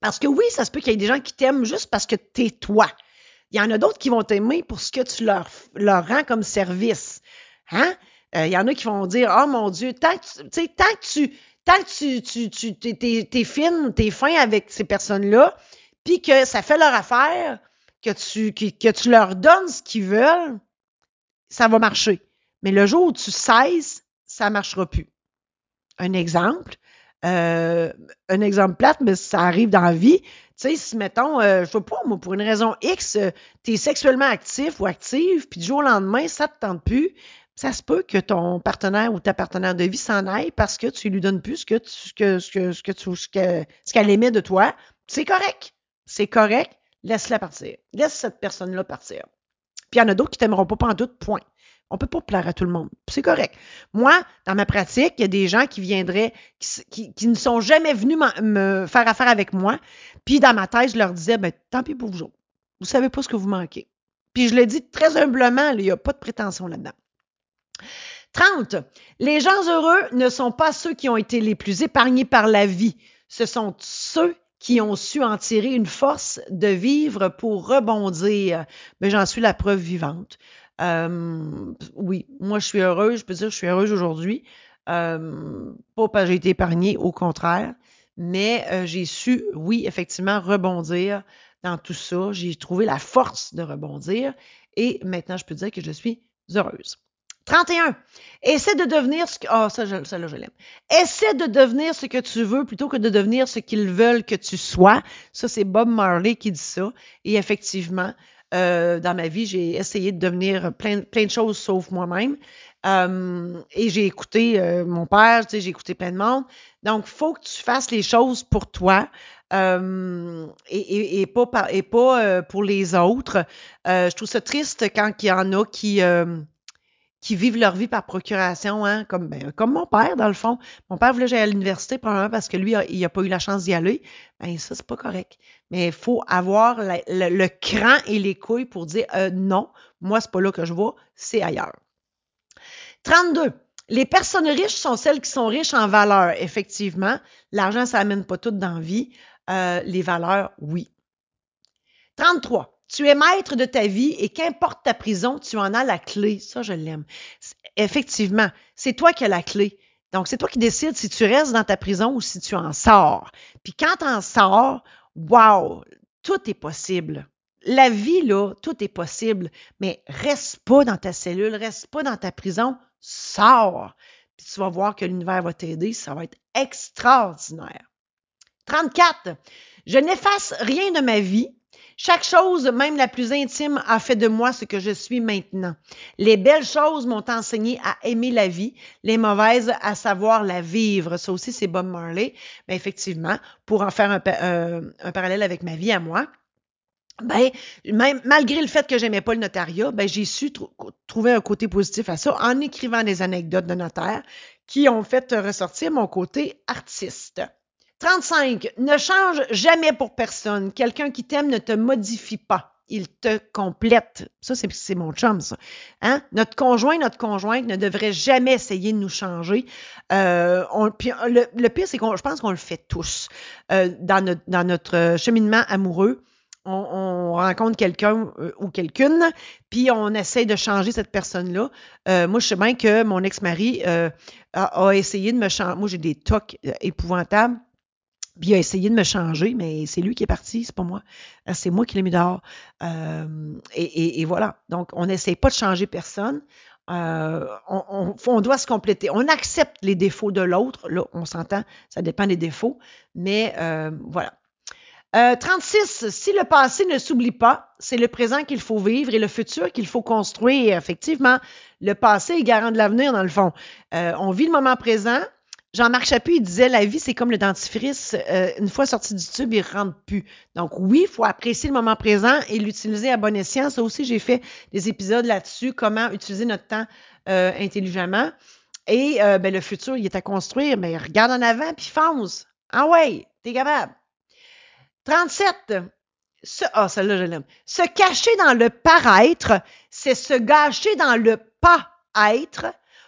Parce que oui, ça se peut qu'il y ait des gens qui t'aiment juste parce que tu es toi. Il y en a d'autres qui vont t'aimer pour ce que tu leur, rends comme service. Hein? Euh, il y en a qui vont dire, oh mon Dieu, tant que tant que tu, tant que tu, tu, tu t'es, t'es fine, t'es fin avec ces personnes-là, puis que ça fait leur affaire, que tu, que, tu leur donnes ce qu'ils veulent, ça va marcher. Mais le jour où tu cesses, ça ne marchera plus. Un exemple, euh, un exemple plate, mais ça arrive dans la vie. Tu sais, si, mettons, euh, je sais pas, moi, pour une raison X, euh, tu es sexuellement actif ou active, puis du jour au lendemain, ça te tente plus, Ça se peut que ton partenaire ou ta partenaire de vie s'en aille parce que tu lui donnes plus ce que ce que, ce que, ce que ce qu'elle aimait de toi. C'est correct. C'est correct. Laisse-la partir. Laisse cette personne-là partir. Puis il y en a d'autres qui t'aimeront pas pendant tout, point. On peut pas plaire à tout le monde. C'est correct. Moi, dans ma pratique, il y a des gens qui viendraient, qui, qui, ne sont jamais venus me faire affaire avec moi. Puis dans ma tête, je leur disais, ben, tant pis pour vous autres. Vous savez pas ce que vous manquez. Puis je le dis très humblement, il n'y a pas de prétention là-dedans. 30. Les gens heureux ne sont pas ceux qui ont été les plus épargnés par la vie. Ce sont ceux qui ont su en tirer une force de vivre pour rebondir. Mais j'en suis la preuve vivante. Euh, oui, moi je suis heureuse, je peux dire que je suis heureuse aujourd'hui. Euh, pas parce que j'ai été épargnée, au contraire, mais euh, j'ai su, oui, effectivement, rebondir dans tout ça. J'ai trouvé la force de rebondir et maintenant je peux dire que je suis heureuse. 31. Essaie de devenir ce que. oh, ça, ça là, je l'aime. Essaie de devenir ce que tu veux plutôt que de devenir ce qu'ils veulent que tu sois. Ça, c'est Bob Marley qui dit ça. Et effectivement, euh, dans ma vie, j'ai essayé de devenir plein, plein de choses sauf moi-même. Euh, et j'ai écouté euh, mon père, tu sais, j'ai écouté plein de monde. Donc, faut que tu fasses les choses pour toi. Euh, et, et, et, pas, et pas pour les autres. je trouve ça triste quand il y en a qui, qui vivent leur vie par procuration, hein, comme, ben, comme mon père, dans le fond. Mon père voulait que j'aille à l'université, probablement parce que lui, il n'a pas eu la chance d'y aller. Ben, ça, c'est pas correct. Mais il faut avoir le, cran et les couilles pour dire euh, non, moi, c'est pas là que je vais, c'est ailleurs. 32. Les personnes riches sont celles qui sont riches en valeur. Effectivement, l'argent, ça amène pas tout dans la vie. Euh, les valeurs, oui. 33. Tu es maître de ta vie et qu'importe ta prison, tu en as la clé. Ça, je l'aime. Effectivement, c'est toi qui as la clé. Donc, c'est toi qui décides si tu restes dans ta prison ou si tu en sors. Puis quand tu en sors, wow, tout est possible. La vie, là, tout est possible. Mais reste pas dans ta cellule, reste pas dans ta prison, sors. Puis tu vas voir que l'univers va t'aider, ça va être extraordinaire. 34. Je n'efface rien de ma vie, chaque chose, même la plus intime, a fait de moi ce que je suis maintenant. Les belles choses m'ont enseigné à aimer la vie, les mauvaises à savoir la vivre. Ça aussi, c'est Bob Marley. Mais effectivement, pour en faire un, euh, parallèle avec ma vie à moi, ben, malgré le fait que j'aimais pas le notariat, ben, j'ai su trouver un côté positif à ça en écrivant des anecdotes de notaire qui ont fait ressortir mon côté artiste. 35. Ne change jamais pour personne. Quelqu'un qui t'aime ne te modifie pas. Il te complète. Ça, c'est mon chum, ça. Hein? Notre conjoint, notre conjointe ne devrait jamais essayer de nous changer. Euh, le, pire, c'est qu'on, je pense qu'on le fait tous euh, dans, notre, dans notre cheminement amoureux. On, rencontre quelqu'un euh, ou quelqu'une, puis on essaie de changer cette personne-là. moi, je sais bien que mon ex-mari a, essayé de me changer. Moi, j'ai des tocs épouvantables puis il a essayé de me changer, mais c'est lui qui est parti, c'est pas moi. Euh, c'est moi qui l'ai mis dehors. Euh, et, voilà. Donc, on n'essaie pas de changer personne. Euh, on, doit se compléter. On accepte les défauts de l'autre. Là, on s'entend, ça dépend des défauts. Mais voilà. 36. Si le passé ne s'oublie pas, c'est le présent qu'il faut vivre et le futur qu'il faut construire. Effectivement, le passé est garant de l'avenir, dans le fond. on vit le moment présent, Jean-Marc Chaput, il disait la vie, c'est comme le dentifrice. Euh, une fois sorti du tube, il rentre plus. Donc oui, il faut apprécier le moment présent et l'utiliser à bon escient. Ça aussi, j'ai fait des épisodes là-dessus, comment utiliser notre temps euh, intelligemment. Et euh, ben, le futur, il est à construire. Mais regarde en avant puis fonce. Ah ouais, t'es capable. 37. ah, celle-là, je l'aime. Se cacher dans le paraître, c'est se gâcher dans le pas-être.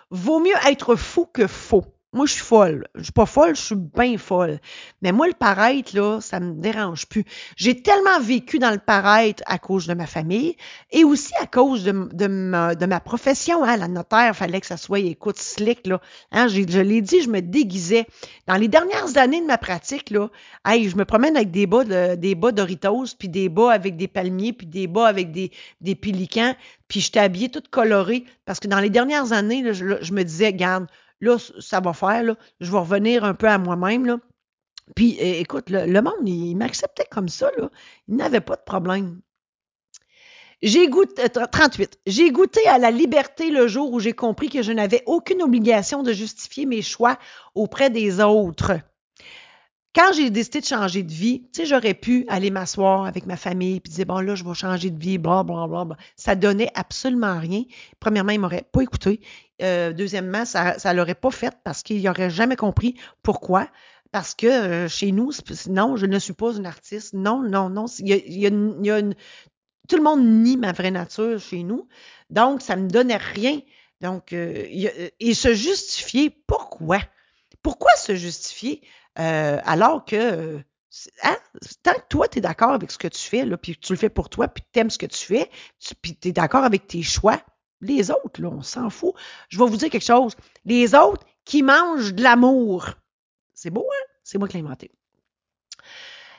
Vaut mieux être fou que faux. Moi, je suis folle. Je suis pas folle, je suis bien folle. Mais moi, le paraître, là, ça me dérange plus. J'ai tellement vécu dans le paraître à cause de ma famille et aussi à cause de, ma, profession. Hein. La notaire, fallait que ça soit, écoute, slick, là. Hein, je l'ai dit, je me déguisais. Dans les dernières années de ma pratique, là, hey, je me promène avec des bas, de, des bas Doritos, puis des bas avec des palmiers, puis des bas avec des, des pélicans, puis j'étais habillée toute colorée parce que dans les dernières années, là, je me disais, garde, Là, ça va faire. Je vais revenir un peu à moi-même. Puis, écoute, le, monde, il, m'acceptait comme ça, là. Il n'avait pas de problème. J'ai goûté, 38. J'ai goûté à la liberté le jour où j'ai compris que je n'avais aucune obligation de justifier mes choix auprès des autres. Quand j'ai décidé de changer de vie, tu sais, j'aurais pu aller m'asseoir avec ma famille puis dire bon là, je vais changer de vie, bla bla bla. bla. Ça donnait absolument rien. Premièrement, ils m'auraient pas écouté. Euh, deuxièmement, ça ça l'aurait pas fait parce qu'ils n'auraient jamais compris pourquoi. Parce que euh, chez nous, non, je ne suis pas une artiste. Non, non, non. Il y a, il y a, il y a une, tout le monde nie ma vraie nature chez nous. Donc, ça me donnait rien. Donc, euh, et se justifier, pourquoi? Pourquoi se justifier euh, alors que hein, tant que toi, tu es d'accord avec ce que tu fais, là, puis tu le fais pour toi, puis tu aimes ce que tu fais, puis tu es d'accord avec tes choix, les autres, là, on s'en fout. Je vais vous dire quelque chose. Les autres qui mangent de l'amour. C'est beau, hein? C'est moi qui l'ai inventé.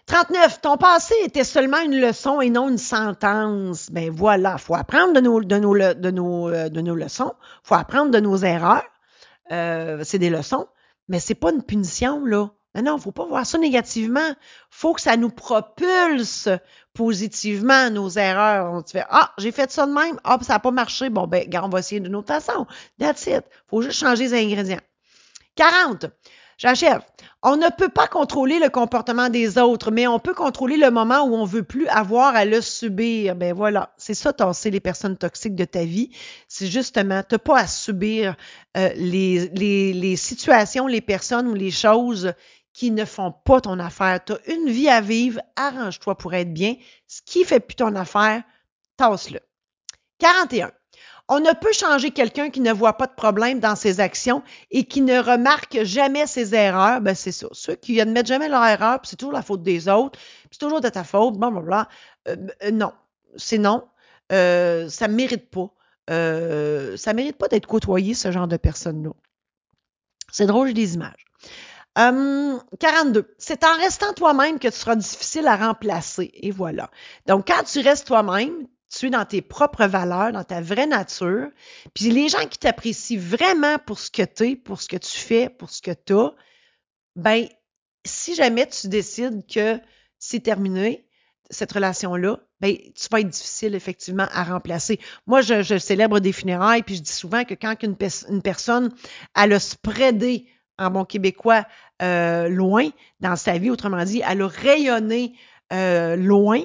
39. Ton passé était seulement une leçon et non une sentence. Ben voilà, faut apprendre de nos, de nos, de nos, euh, de nos leçons, faut apprendre de nos erreurs. Euh, c'est des leçons, mais c'est pas une punition, là. Non, non, faut pas voir ça négativement. faut que ça nous propulse positivement nos erreurs. On se fait, ah, j'ai fait ça de même, ah, ça n'a pas marché. Bon, ben, on va essayer d'une autre façon. That's it. faut juste changer les ingrédients. 40. J'achève. On ne peut pas contrôler le comportement des autres, mais on peut contrôler le moment où on veut plus avoir à le subir. Ben voilà, c'est ça tasser les personnes toxiques de ta vie. C'est justement, t'as pas à subir euh, les, situations, les personnes ou les choses qui ne font pas ton affaire. Tu as une vie à vivre, arrange-toi pour être bien. Ce qui fait plus ton affaire, tasse-le. 41. On ne peut changer quelqu'un qui ne voit pas de problème dans ses actions et qui ne remarque jamais ses erreurs. Ben, c'est ça. Ceux qui admettent jamais leur erreur, c'est toujours la faute des autres, c'est toujours de ta faute. Euh, euh, non. C'est non. Euh, ça ne mérite pas. Euh, ça mérite pas d'être côtoyé, ce genre de personnes-là. C'est drôle, j'ai des images. 42. Hum, c'est en restant toi-même que tu seras difficile à remplacer. Et voilà. Donc, quand tu restes toi-même, tu es dans tes propres valeurs, dans ta vraie nature. Puis les gens qui t'apprécient vraiment pour ce que tu es, pour ce que tu fais, pour ce que tu as, ben, si jamais tu décides que c'est terminé, cette relation-là, ben, tu vas être difficile, effectivement, à remplacer. Moi, je, célèbre des funérailles, puis je dis souvent que quand une, personne, elle a spreadé en bon québécois euh, loin dans sa vie, autrement dit, elle a rayonné euh, loin,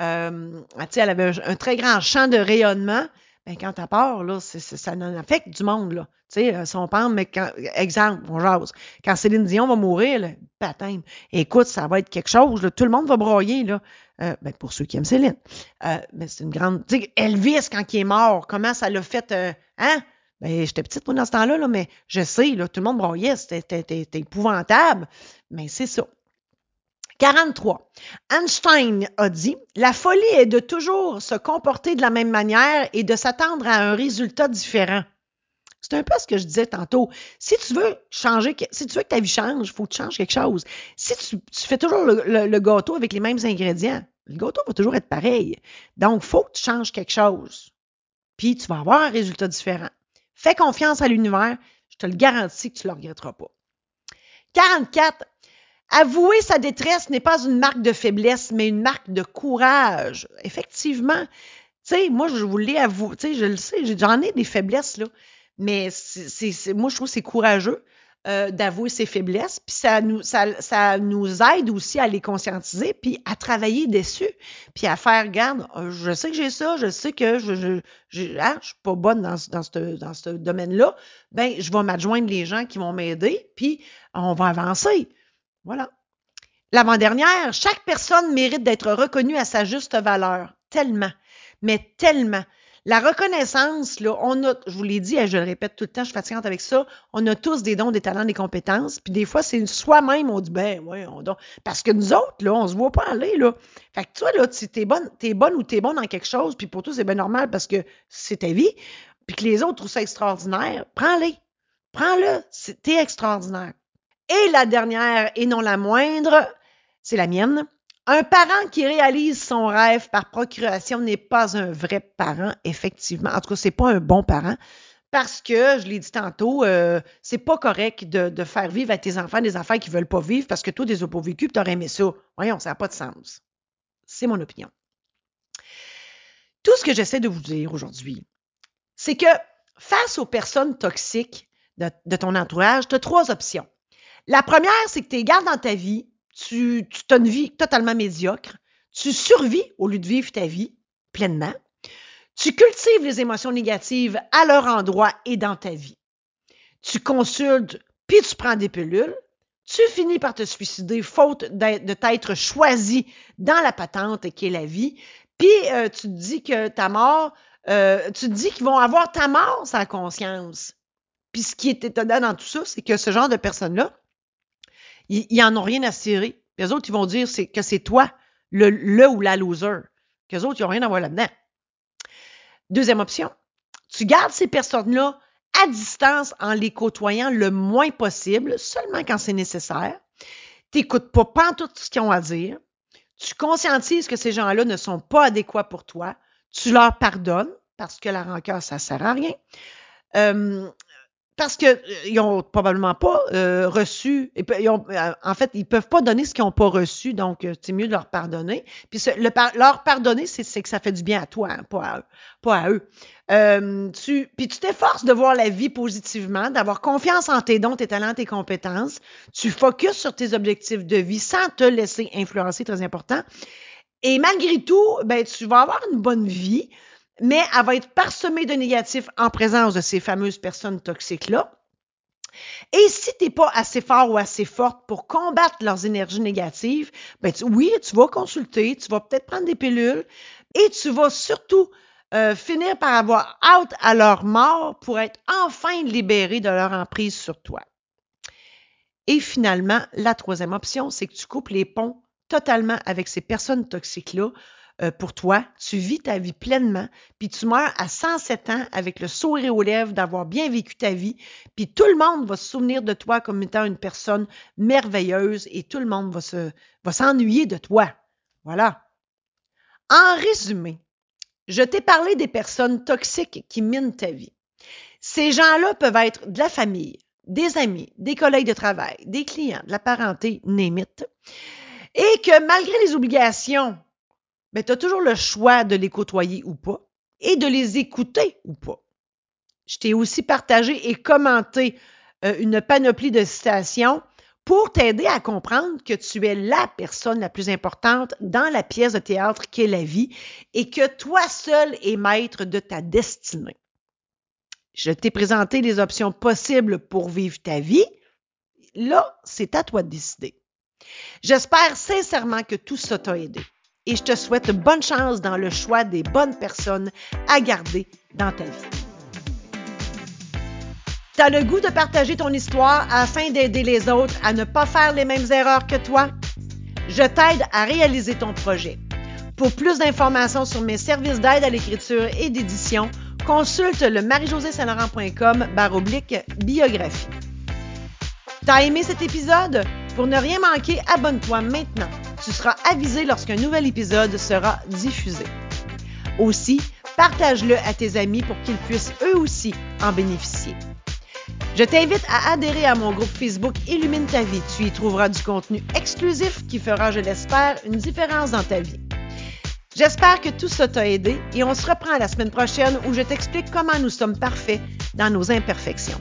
euh, elle avait un, très grand champ de rayonnement. Ben, quand elle part, là, ça en affecte du monde. Là. euh, mais quand, exemple, on jase. Quand Céline Dion va mourir, là, écoute, ça va être quelque chose. Tout le monde va broyer. Là. Euh, ben, pour ceux qui aiment Céline. Euh, c'est une grande. Elvis, quand il est mort, comment ça l'a fait. Hein? Ben, j'étais petite pour dans ce temps-là, là, mais je sais, là, tout le monde broyait. C'était épouvantable. Mais c'est ça. 43. Einstein a dit La folie est de toujours se comporter de la même manière et de s'attendre à un résultat différent. C'est un peu ce que je disais tantôt. Si tu veux changer, si tu veux que ta vie change, il faut que tu changes quelque chose. Si tu, fais toujours le, gâteau avec les mêmes ingrédients, le gâteau va toujours être pareil. Donc, il faut que tu changes quelque chose. Puis, tu vas avoir un résultat différent. Fais confiance à l'univers. Je te le garantis que tu ne le regretteras pas. 44. Avouer sa détresse n'est pas une marque de faiblesse, mais une marque de courage. Effectivement, tu moi, je voulais avouer, tu sais, je le sais, j'en ai des faiblesses, là, mais c'est, moi, je trouve que c'est courageux euh, d'avouer ses faiblesses, puis ça nous, ça, ça, nous aide aussi à les conscientiser, puis à travailler dessus, puis à faire, garde, euh, je sais que j'ai ça, je sais que je, je, je, hein, je suis pas bonne dans, dans ce, dans ce domaine-là, ben, je vais m'adjoindre les gens qui vont m'aider, puis on va avancer. Voilà. L'avant-dernière, chaque personne mérite d'être reconnue à sa juste valeur. Tellement. Mais tellement. La reconnaissance, là, on a, je vous l'ai dit, je le répète tout le temps, je suis fatigante avec ça, on a tous des dons, des talents, des compétences, puis des fois, c'est soi-même, on dit, ben, ouais, on donne. Parce que nous autres, là, on se voit pas aller, là. Fait que toi, là, si t'es bonne, t'es bonne ou t'es bonne dans quelque chose, puis pour toi, c'est bien normal parce que c'est ta vie, puis que les autres trouvent ça extraordinaire, prends-les. Prends-le, t'es extraordinaire. Et la dernière, et non la moindre, c'est la mienne. Un parent qui réalise son rêve par procuration n'est pas un vrai parent, effectivement. En tout cas, c'est pas un bon parent. Parce que, je l'ai dit tantôt, euh, c'est pas correct de, faire vivre à tes enfants des affaires qu'ils veulent pas vivre parce que toi, tu les as pas vécu tu aurais aimé ça. Voyons, ça n'a pas de sens. C'est mon opinion. Tout ce que j'essaie de vous dire aujourd'hui, c'est que face aux personnes toxiques de, ton entourage, tu as trois options. La première, c'est que tu gardes dans ta vie, tu, tu as une vie totalement médiocre, tu survis au lieu de vivre ta vie pleinement, tu cultives les émotions négatives à leur endroit et dans ta vie. Tu consultes, puis tu prends des pilules, tu finis par te suicider faute de t'être choisi dans la patente qui est la vie, puis euh, tu te dis que ta mort, euh, tu dis qu'ils vont avoir ta mort sans conscience. Puis ce qui est étonnant dans tout ça, c'est que ce genre de personnes-là, ils n'en ont rien à cirer. Les autres, ils vont dire que c'est toi, le, ou la loser. les autres, ils n'ont rien à voir là-dedans. Deuxième option, tu gardes ces personnes-là à distance en les côtoyant le moins possible, seulement quand c'est nécessaire. Tu n'écoutes pas, pas tout ce qu'ils ont à dire. Tu conscientises que ces gens-là ne sont pas adéquats pour toi. Tu leur pardonnes parce que la rancœur, ça ne sert à rien. Euh, parce qu'ils n'ont probablement pas euh, reçu, euh, en fait, ils peuvent pas donner ce qu'ils n'ont pas reçu, donc c'est mieux de leur pardonner. Puis leur pardonner, c'est que ça fait du bien à toi, hein, pas à eux. Pas à eux. puis tu t'efforces de voir la vie positivement, d'avoir confiance en tes dons, tes talents, tes compétences. Tu focuses sur tes objectifs de vie sans te laisser influencer, très important. Et malgré tout, ben, tu vas avoir une bonne vie mais elle va être parsemée de négatifs en présence de ces fameuses personnes toxiques-là. Et si tu n'es pas assez fort ou assez forte pour combattre leurs énergies négatives, ben oui, tu vas consulter, tu vas peut-être prendre des pilules et tu vas surtout euh, finir par avoir out à leur mort pour être enfin libéré de leur emprise sur toi. Et finalement, la troisième option, c'est que tu coupes les ponts totalement avec ces personnes toxiques-là pour toi, tu vis ta vie pleinement, puis tu meurs à 107 ans avec le sourire aux lèvres d'avoir bien vécu ta vie, puis tout le monde va se souvenir de toi comme étant une personne merveilleuse et tout le monde va se va s'ennuyer de toi. Voilà. En résumé, je t'ai parlé des personnes toxiques qui minent ta vie. Ces gens-là peuvent être de la famille, des amis, des collègues de travail, des clients, de la parenté, némite. Et que malgré les obligations mais tu as toujours le choix de les côtoyer ou pas et de les écouter ou pas. Je t'ai aussi partagé et commenté euh, une panoplie de citations pour t'aider à comprendre que tu es la personne la plus importante dans la pièce de théâtre qu'est la vie et que toi seul es maître de ta destinée. Je t'ai présenté les options possibles pour vivre ta vie. Là, c'est à toi de décider. J'espère sincèrement que tout ça t'a aidé et je te souhaite bonne chance dans le choix des bonnes personnes à garder dans ta vie. T'as le goût de partager ton histoire afin d'aider les autres à ne pas faire les mêmes erreurs que toi? Je t'aide à réaliser ton projet. Pour plus d'informations sur mes services d'aide à l'écriture et d'édition, consulte le marie-josée-saint-laurent.com baroblique biographie. T'as aimé cet épisode? Pour ne rien manquer, abonne-toi maintenant tu seras avisé lorsqu'un nouvel épisode sera diffusé. Aussi, partage-le à tes amis pour qu'ils puissent eux aussi en bénéficier. Je t'invite à adhérer à mon groupe Facebook Illumine ta vie. Tu y trouveras du contenu exclusif qui fera, je l'espère, une différence dans ta vie. J'espère que tout ça t'a aidé et on se reprend la semaine prochaine où je t'explique comment nous sommes parfaits dans nos imperfections.